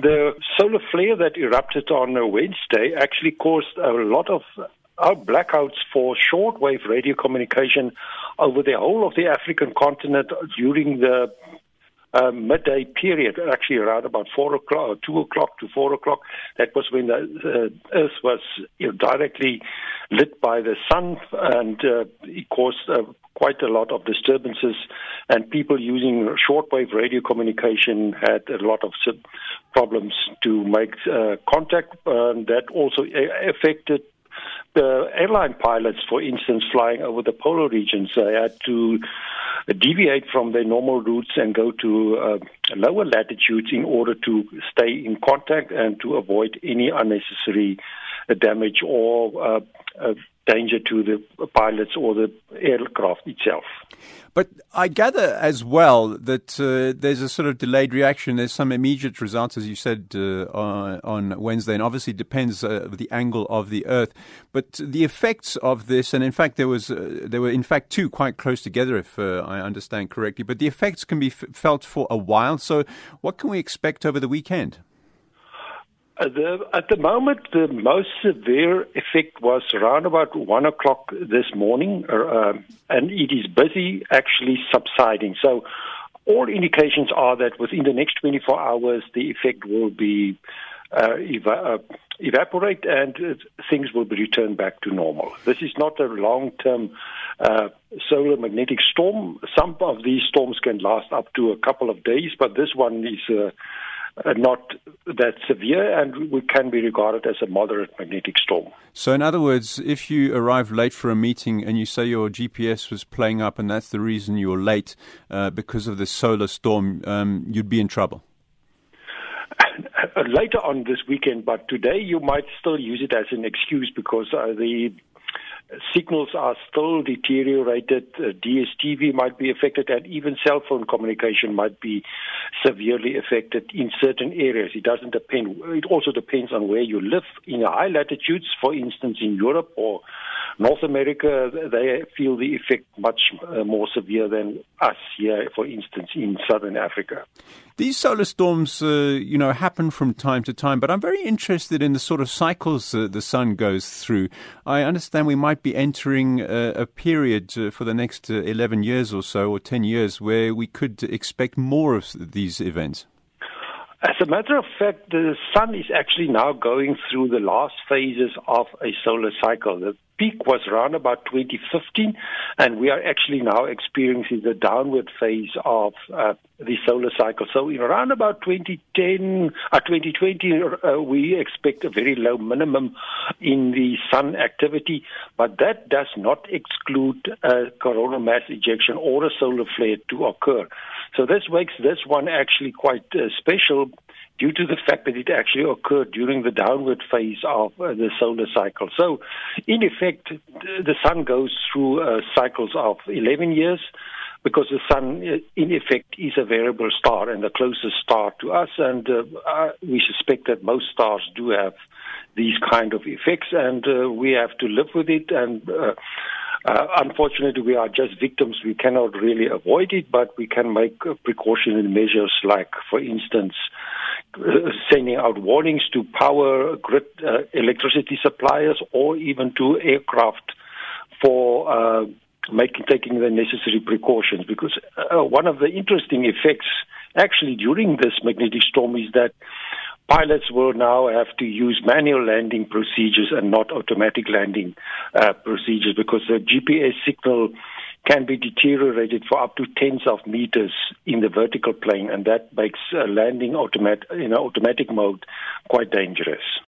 The solar flare that erupted on Wednesday actually caused a lot of uh, blackouts for shortwave radio communication over the whole of the African continent during the uh, midday period, actually around about four o'clock, two o'clock to four o'clock. That was when the uh, Earth was you know, directly lit by the sun, and uh, it caused uh, quite a lot of disturbances. And people using shortwave radio communication had a lot of problems to make uh, contact. and that also affected the airline pilots, for instance, flying over the polar regions, they had to deviate from their normal routes and go to uh, lower latitudes in order to stay in contact and to avoid any unnecessary damage or uh, uh, danger to the pilots or the aircraft itself. But I gather as well that uh, there's a sort of delayed reaction. There's some immediate results, as you said uh, on, on, Wednesday, and obviously depends uh, the angle of the Earth. But the effects of this, and in fact there was uh, there were in fact two quite close together, if uh, I understand correctly. But the effects can be f- felt for a while. So, what can we expect over the weekend? Uh, the, at the moment, the most severe effect was around about one o'clock this morning, uh, and it is busy actually subsiding. So, all indications are that within the next 24 hours, the effect will be uh, uh, evaporate and uh, things will be returned back to normal. This is not a long-term uh, solar magnetic storm. Some of these storms can last up to a couple of days, but this one is not that severe and we can be regarded as a moderate magnetic storm. So, in other words, if you arrive late for a meeting and you say your GPS was playing up and that's the reason you're late uh, because of the solar storm, um, you'd be in trouble. Later on this weekend, but today you might still use it as an excuse because uh, the signals are still deteriorated. Uh, DSTV might be affected, and even cell phone communication might be severely affected in certain areas. It doesn't depend. It also depends on where you live. In high latitudes, for instance, in Europe or North America, they feel the effect much uh, more severe than us here, for instance, in Southern Africa. These solar storms, uh, you know, happen from time to time, but I'm very interested in the sort of cycles uh, the sun goes through. I understand we might be entering a, a period uh, for the next uh, 11 years or so, or 10 years, where we could expect more of these events. As a matter of fact, the sun is actually now going through the last phases of a solar cycle. The peak was around about 2015, and we are actually now experiencing the downward phase of uh, the solar cycle. So, in around about 2010, uh, 2020, uh, we expect a very low minimum in the sun activity, but that does not exclude a coronal mass ejection or a solar flare to occur. So this makes this one actually quite uh, special due to the fact that it actually occurred during the downward phase of uh, the solar cycle. So, in effect, the sun goes through uh, cycles of 11 years because the sun, uh, in effect, is a variable star and the closest star to us, and uh, uh, we suspect that most stars do have these kind of effects, and uh, we have to live with it. And uh, unfortunately, we are just victims. We cannot really avoid it, but we can make uh, precautionary measures, like, for instance, uh, sending out warnings to power grid uh, electricity suppliers or even to aircraft for uh, making taking the necessary precautions. Because one of the interesting effects, actually, during this magnetic storm is that pilots will now have to use manual landing procedures and not automatic landing uh, procedures because the GPS signal can be deteriorated for up to tens of meters in the vertical plane, and that makes uh, landing automat- in automatic mode quite dangerous.